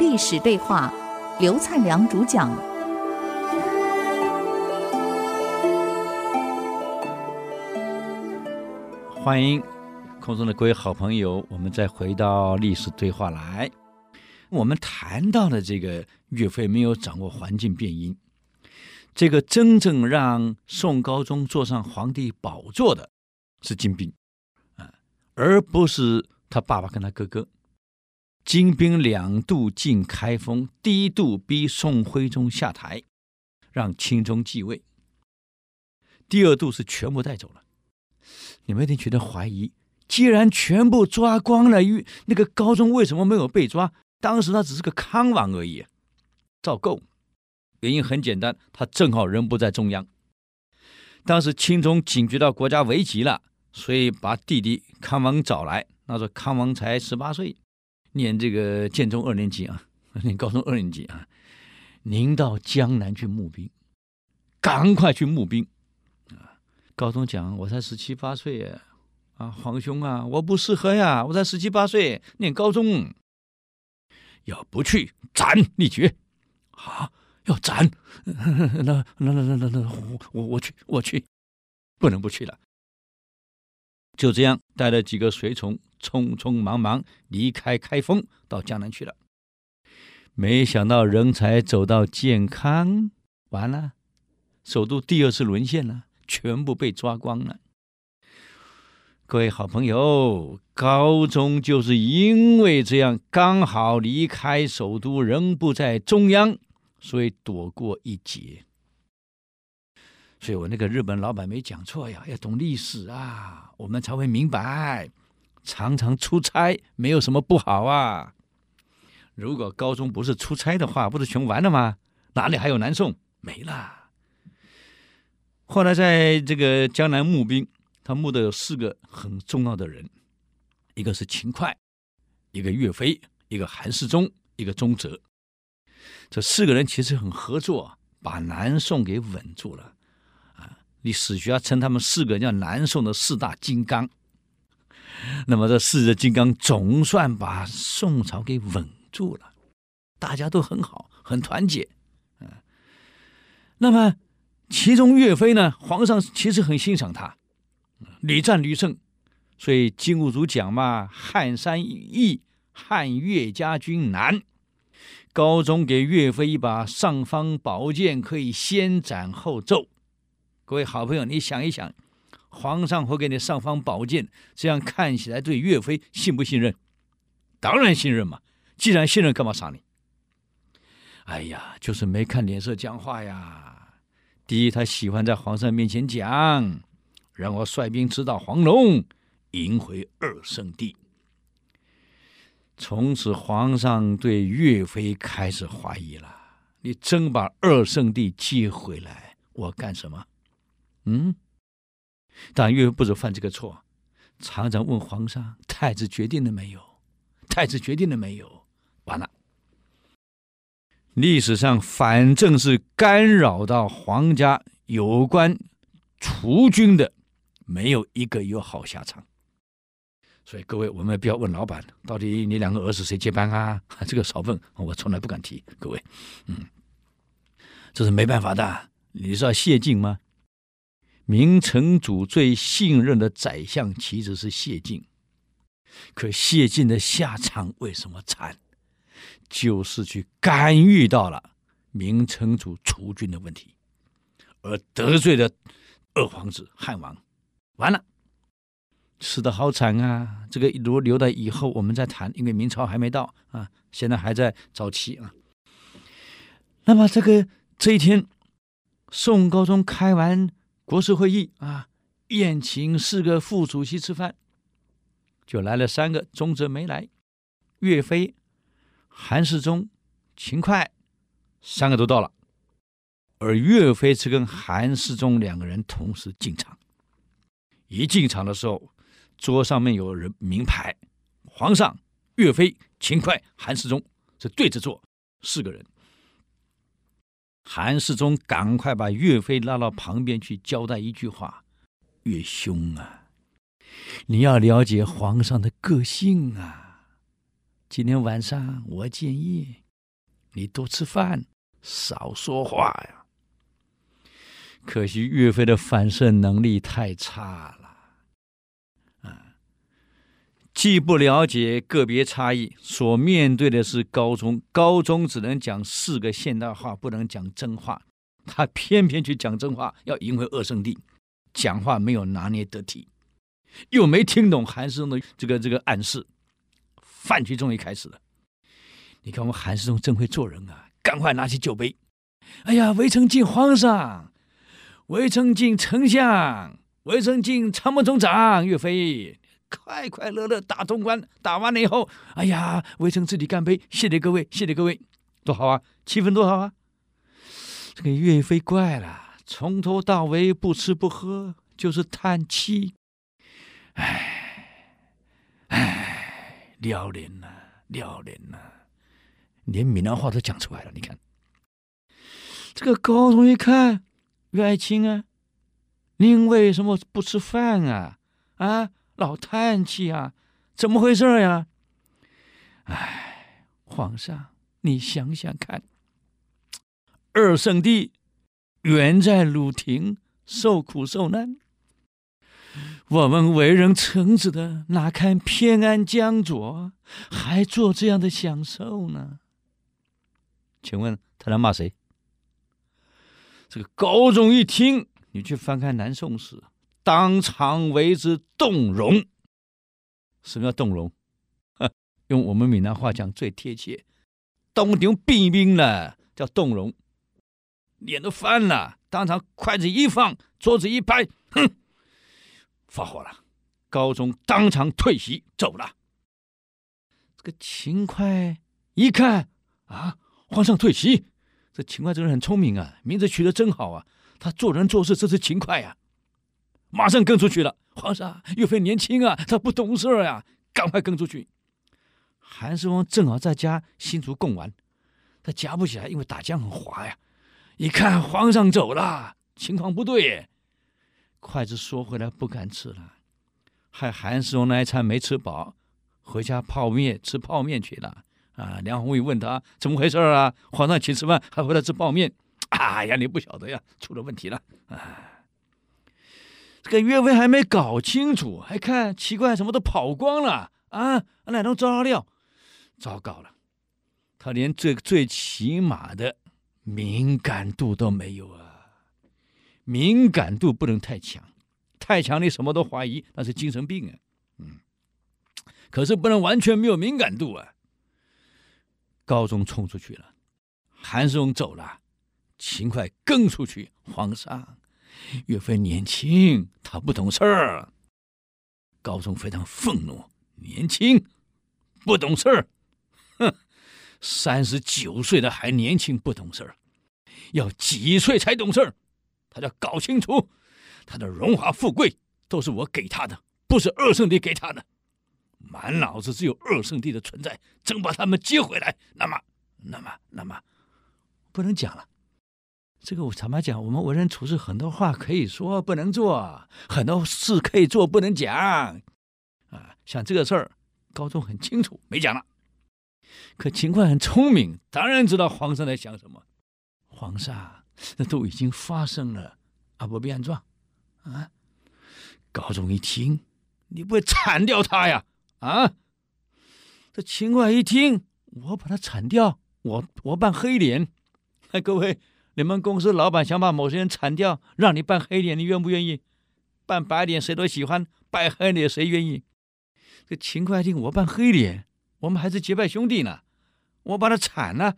历史对话，刘灿良主讲。欢迎空中的各位好朋友，我们再回到历史对话来。我们谈到了这个岳飞没有掌握环境变因，这个真正让宋高宗坐上皇帝宝座的是金兵啊，而不是他爸爸跟他哥哥。金兵两度进开封，第一度逼宋徽宗下台，让钦宗继位；第二度是全部带走了。你们一定觉得怀疑：既然全部抓光了，那个高宗为什么没有被抓？当时他只是个康王而已。赵构，原因很简单，他正好人不在中央。当时钦宗警觉到国家危急了，所以把弟弟康王找来。那时候康王才十八岁，念这个建中二年级啊，念高中二年级啊。您到江南去募兵，赶快去募兵啊。高宗讲：“我才十七八岁，啊，皇兄啊，我不适合呀，我才十七八岁，念高中，要不去斩立决，啊，要斩，那那那那那那，我我我去我去，不能不去了。就这样，带了几个随从，匆匆忙忙离开开封，到江南去了。没想到人才走到建康，完了，首都第二次沦陷了。”全部被抓光了。各位好朋友，高宗就是因为这样刚好离开首都，人不在中央，所以躲过一劫。所以我那个日本老板没讲错呀，要懂历史啊，我们才会明白，常常出差没有什么不好啊。如果高宗不是出差的话，不是全完了吗？哪里还有南宋？没了。后来在这个江南募兵，他募的有四个很重要的人，一个是秦桧，一个岳飞，一个韩世忠，一个宗泽。这四个人其实很合作，把南宋给稳住了。啊，历史学家称他们四个叫南宋的四大金刚。那么这四个金刚总算把宋朝给稳住了，大家都很好，很团结。嗯，那么。其中岳飞呢，皇上其实很欣赏他，屡战屡胜，所以金兀术讲嘛，撼山易，撼岳家军难。高宗给岳飞一把尚方宝剑，可以先斩后奏。各位好朋友，你想一想，皇上会给你尚方宝剑，这样看起来对岳飞信不信任？当然信任嘛。既然信任，干嘛杀你？哎呀，就是没看脸色讲话呀。第一，他喜欢在皇上面前讲，让我率兵直捣黄龙，迎回二圣地。从此，皇上对岳飞开始怀疑了：你真把二圣弟接回来，我干什么？嗯？但岳飞不止犯这个错，常常问皇上：太子决定了没有？太子决定了没有？完了。历史上反正是干扰到皇家有关储军的，没有一个有好下场。所以各位，我们不要问老板，到底你两个儿子谁接班啊？这个少问，我从来不敢提。各位，嗯，这是没办法的。你知道谢晋吗？明成祖最信任的宰相其实是谢晋，可谢晋的下场为什么惨？就是去干预到了明成祖储君的问题，而得罪了二皇子汉王，完了，死得好惨啊！这个如果留到以后我们再谈，因为明朝还没到啊，现在还在早期啊。那么这个这一天，宋高宗开完国事会议啊，宴请四个副主席吃饭，就来了三个，宗泽没来，岳飞。韩世忠、秦桧三个都到了，而岳飞是跟韩世忠两个人同时进场。一进场的时候，桌上面有人名牌，皇上、岳飞、秦桧、韩世忠是对着坐，四个人。韩世忠赶快把岳飞拉到旁边去交代一句话：“岳兄啊，你要了解皇上的个性啊。”今天晚上，我建议你多吃饭，少说话呀。可惜岳飞的反射能力太差了，啊，既不了解个别差异，所面对的是高中，高中只能讲四个现代化，不能讲真话，他偏偏去讲真话，要赢回二圣地，讲话没有拿捏得体，又没听懂韩世忠的这个这个暗示，饭局终于开始了。你看我们韩世忠真会做人啊！赶快拿起酒杯，哎呀，微臣敬皇上，微臣敬丞相，微臣敬参谋总长岳飞，快快乐乐打通关。打完了以后，哎呀，微臣自己干杯，谢谢各位，谢谢各位，多好啊，气氛多好啊！这个岳飞怪了，从头到尾不吃不喝，就是叹气，哎，哎，了然了，了然了。连闽南话都讲出来了，你看，这个高宗一看，岳爱卿啊，您为什么不吃饭啊？啊，老叹气啊，怎么回事呀？哎，皇上，你想想看，二圣帝原在鲁庭受苦受难，我们为人臣子的哪堪偏安江左，还做这样的享受呢？请问他在骂谁？这个高宗一听，你去翻看南宋史，当场为之动容。什么叫动容？用我们闽南话讲最贴切，当场毙命了，叫动容。脸都翻了，当场筷子一放，桌子一拍，哼，发火了。高宗当场退席走了。这个秦桧一看啊。皇上退席，这秦桧这人很聪明啊，名字取得真好啊。他做人做事真是勤快呀，马上跟出去了。皇上，岳飞年轻啊，他不懂事儿呀，赶快跟出去。韩世忠正好在家新竹贡丸，他夹不起来，因为打浆很滑呀。一看皇上走了，情况不对，筷子缩回来不敢吃了，害韩世忠那一餐没吃饱，回家泡面吃泡面去了。啊！梁红玉问他怎么回事啊？皇上请吃饭，还回来吃泡面。哎呀，你不晓得呀，出了问题了。啊，这个岳飞还没搞清楚，还看奇怪，什么都跑光了啊！那都糟料，糟糕了，他连最最起码的敏感度都没有啊！敏感度不能太强，太强你什么都怀疑，那是精神病啊。嗯，可是不能完全没有敏感度啊。高宗冲出去了，韩世忠走了，秦桧跟出去。皇上，岳飞年轻，他不懂事儿。高宗非常愤怒，年轻，不懂事儿，哼，三十九岁的还年轻不懂事儿，要几岁才懂事儿？他要搞清楚，他的荣华富贵都是我给他的，不是二圣帝给他的。满脑子只有二圣帝的存在，真把他们接回来，那么，那么，那么，不能讲了。这个我坦白讲，我们为人处事很多话可以说，不能做；很多事可以做，不能讲。啊，像这个事儿，高宗很清楚，没讲了。可秦桧很聪明，当然知道皇上在想什么。皇上，那都已经发生了，啊，不变状，啊。高宗一听，你不会铲掉他呀？啊！这秦桧一听，我把他铲掉，我我扮黑脸。哎，各位，你们公司老板想把某些人铲掉，让你扮黑脸，你愿不愿意？扮白脸谁都喜欢，扮黑脸谁愿意？这秦桧一听，我扮黑脸，我们还是结拜兄弟呢。我把他铲了，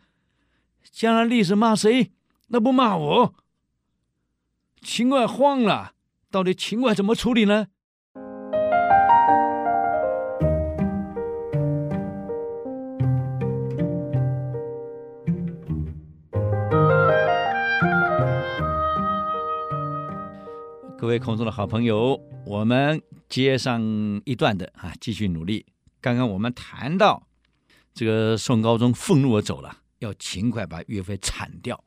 将来历史骂谁？那不骂我？秦桧慌了，到底秦桧怎么处理呢？各位空中的好朋友，我们接上一段的啊，继续努力。刚刚我们谈到这个宋高宗愤怒地走了，要秦桧把岳飞铲掉。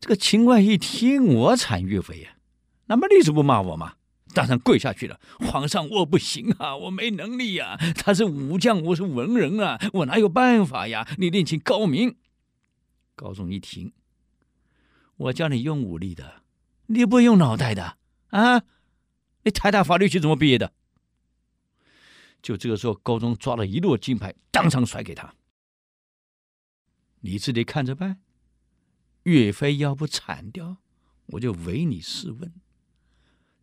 这个秦桧一听我铲岳飞呀，那么历史不骂我吗？当场跪下去了。皇上，我不行啊，我没能力呀、他是武将，我是文人啊，我哪有办法呀？你另请高明。高宗一听，我叫你用武力的，你不用脑袋的啊？你台大法律系怎么毕业的？就这个时候，高宗抓了一摞金牌，当场甩给他。你自己看着办。岳飞要不惨掉，我就唯你是问。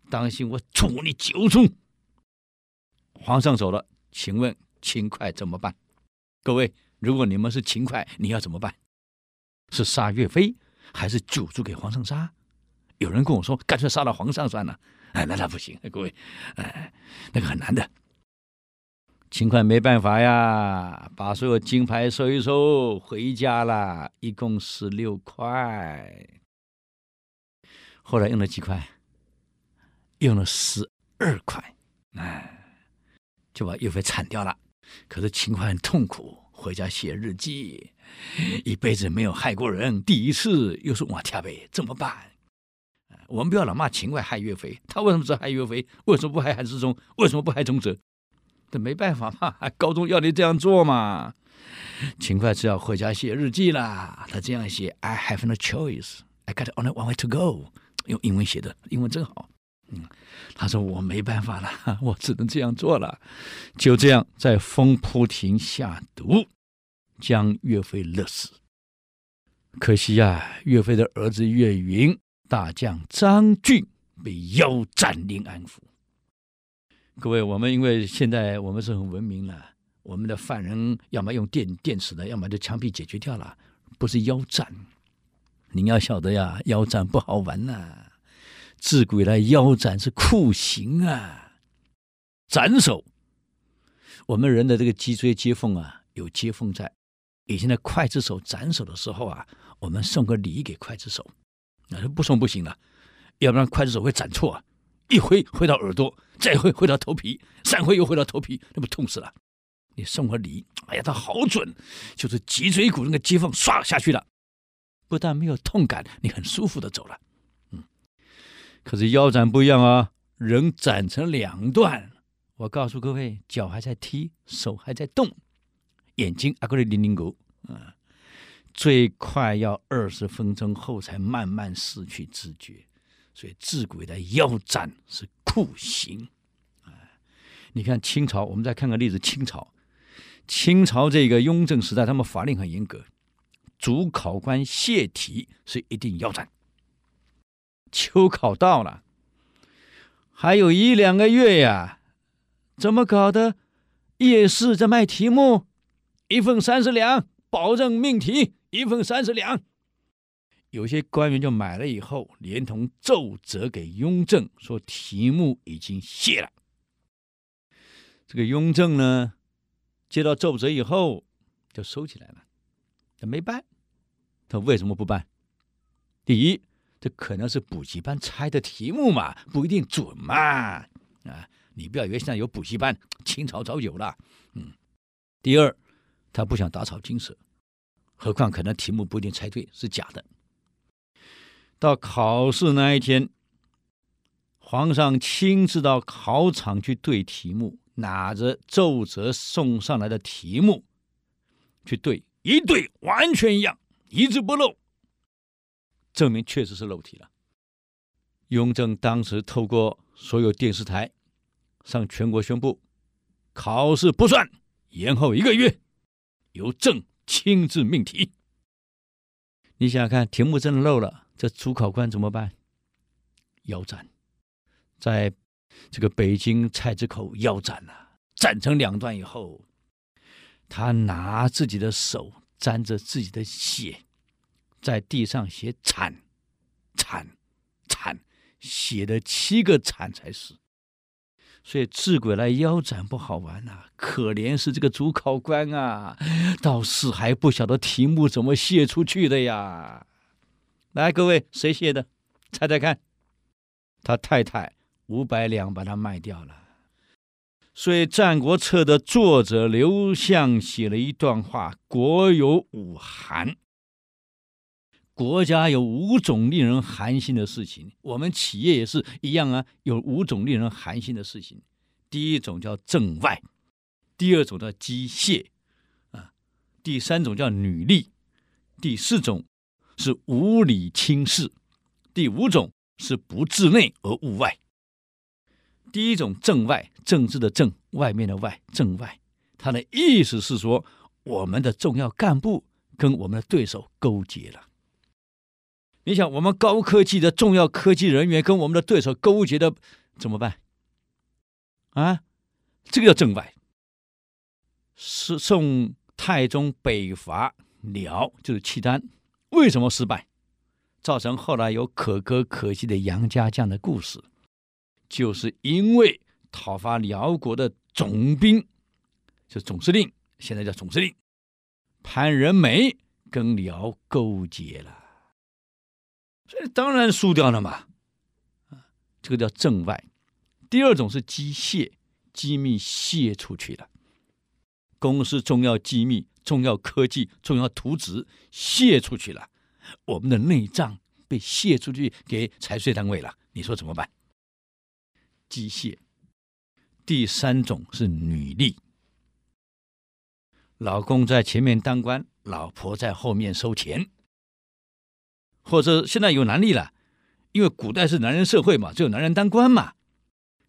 当心我处你九族。皇上走了，请问秦桧怎么办？各位，如果你们是秦桧，你要怎么办？是杀岳飞，还是九族给皇上杀？有人跟我说，干脆杀了皇上算了。哎，那那不行，各位，哎，那个很难的。秦桧没办法呀，把所有金牌收一收，回家了，一共十六块。后来用了几块？用了十二块，哎，就把岳飞铲掉了。可是秦桧很痛苦，回家写日记，一辈子没有害过人，第一次又是哇天呗，怎么办？我们不要老骂秦桧害岳飞，他为什么只害岳飞？为什么不害韩世忠？为什么不害宗泽？这没办法嘛，高宗要你这样做嘛。秦桧只要回家写日记啦，他这样写：I have no choice, I got only one way to go。用英文写的，英文真好。嗯，他说我没办法了，我只能这样做了。就这样，在风波亭下毒，将岳飞勒死。可惜呀、啊，岳飞的儿子岳云，大将张俊被腰斩临安府。各位，我们因为现在我们是很文明了，我们的犯人要么用电电死的，要么就枪毙解决掉了，不是腰斩。您要晓得呀，腰斩不好玩呐、啊，自古以来腰斩是酷刑啊，斩首。我们人的这个脊椎接缝啊，有接缝在。以前的刽子手斩首的时候啊，我们送个礼给刽子手，不送不行了，要不然刽子手会斩错啊。一挥挥到耳朵，再挥挥到头皮，三挥又挥到头皮，那不痛死了？你送个礼，哎呀，他好准，就是脊椎骨那个接缝唰下去了，不但没有痛感，你很舒服的走了。嗯，可是腰斩不一样啊，人斩成两段。我告诉各位，脚还在踢，手还在动，眼睛阿哥的零零狗啊，最快要二十分钟后才慢慢失去知觉。所以治鬼的腰斩是酷刑，你看清朝，我们再看个例子，清朝，清朝这个雍正时代，他们法令很严格，主考官泄题是一定腰斩。秋考到了，还有一两个月呀，怎么搞的？夜市在卖题目，一份三十两，保证命题，一份三十两。有些官员就买了以后，连同奏折给雍正，说题目已经泄了。这个雍正呢，接到奏折以后就收起来了，他没办。他为什么不办？第一，这可能是补习班猜的题目嘛，不一定准嘛。啊，你不要以为现在有补习班，清朝早有了。嗯。第二，他不想打草惊蛇，何况可能题目不一定猜对，是假的。到考试那一天，皇上亲自到考场去对题目，拿着奏折送上来的题目去对，一对完全一样，一字不漏，证明确实是漏题了。雍正当时透过所有电视台向全国宣布，考试不算，延后一个月，由朕亲自命题。你想想看，题目真的漏了。这主考官怎么办？腰斩，在这个北京菜市口腰斩了，斩成两段以后，他拿自己的手沾着自己的血，在地上写“惨，惨，惨”，写了七个“惨”才是。所以治鬼来腰斩不好玩呐、可怜是这个主考官啊，到死还不晓得题目怎么泄出去的呀。来，各位，谁写的？猜猜看。他太太五百两把它卖掉了。所以《战国策》的作者刘向写了一段话：“国有五寒，国家有五种令人寒心的事情，我们企业也是一样啊，有五种令人寒心的事情。第一种叫政外，第二种叫机械，啊，第三种叫女力，第四种是无理轻视，第五种是不自内而务外。第一种政外，政治的政，外面的外，政外，它的意思是说，我们的重要干部跟我们的对手勾结了。你想，我们高科技的重要科技人员跟我们的对手勾结的怎么办？啊，这个叫政外。是宋太宗北伐辽，就是契丹，为什么失败？造成后来有可歌可泣的杨家将的故事，就是因为讨伐辽国的总兵，就总司令，现在叫总司令潘仁美跟辽勾结了。所以当然输掉了嘛，啊，这个叫政外。第二种是机械，机密泄出去了，公司重要机密、重要科技、重要图纸泄出去了，我们的内脏被泄出去给财税单位了，你说怎么办？机械。第三种是女力，老公在前面当官，老婆在后面收钱。或者现在有男力了，因为古代是男人社会嘛，只有男人当官嘛。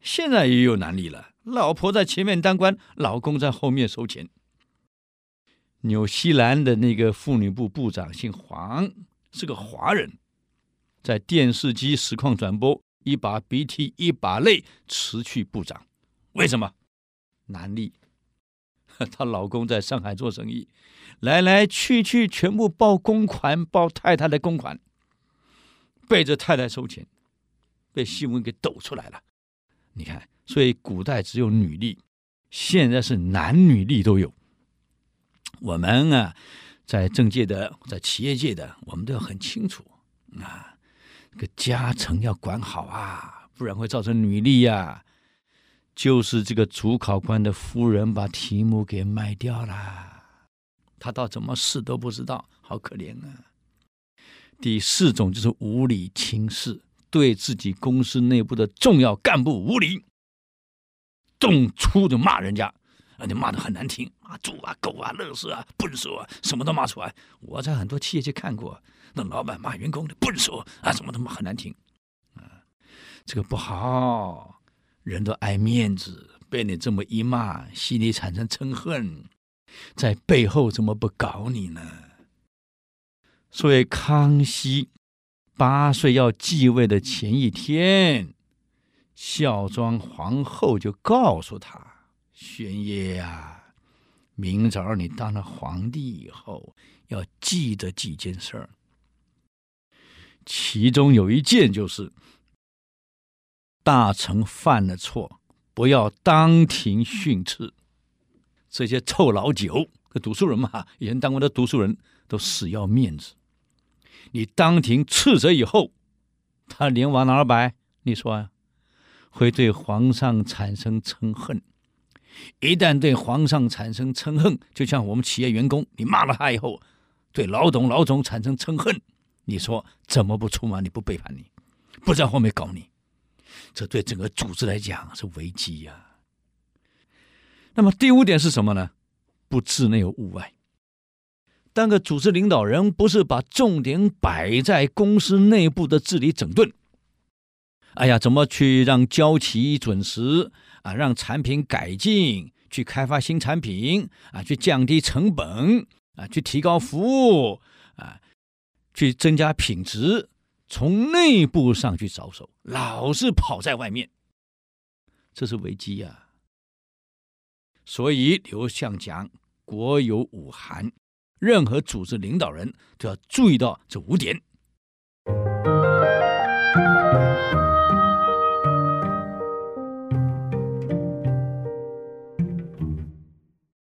现在也有男力了，老婆在前面当官，老公在后面收钱。纽西兰的那个妇女部部长姓黄，是个华人，在电视机实况转播，一把鼻涕一把泪辞去部长，为什么？男力，她老公在上海做生意，来来去去全部报公款，报太太的公款。背着太太收钱，被新闻给抖出来了。你看，所以古代只有女力，现在是男女力都有。我们啊，在政界的，在企业界的，我们都要很清楚啊，这个家程要管好啊，不然会造成女力呀、就是这个主考官的夫人把题目给卖掉了，他倒怎么试都不知道，好可怜啊。第四种就是无理轻视，对自己公司内部的重要干部无理，动粗的骂人家，啊，你骂的很难听啊，猪啊、狗啊、垃圾啊、笨手啊，什么都骂出来。我在很多企业去看过，那老板骂员工的笨手啊，什么都骂很难听啊，这个不好，人都爱面子，被你这么一骂，心里产生嗔恨，在背后怎么不搞你呢？所以康熙八岁要继位的前一天，孝庄皇后就告诉他：“玄烨呀，明早你当了皇帝以后，要记得几件事儿。其中有一件就是，大臣犯了错，不要当庭训斥。这些臭老九，这读书人嘛，以前当过的读书人都死要面子。”你当庭斥责以后，他脸往哪儿摆？你说啊，会对皇上产生嗔恨。一旦对皇上产生嗔恨，就像我们企业员工，你骂了他以后，对老董、老总产生嗔恨，你说怎么不出马？你不背叛你，不在后面搞你，这对整个组织来讲是危机呀、那么第五点是什么呢？不治内有物外。当个组织领导人不是把重点摆在公司内部的治理整顿，哎呀，怎么去让交期准时啊？让产品改进，去开发新产品啊？去降低成本啊？去提高服务啊？去增加品质，从内部上去着手，老是跑在外面，这是危机呀、啊。所以刘向讲，国有五寒。任何组织领导人都要注意到这五点：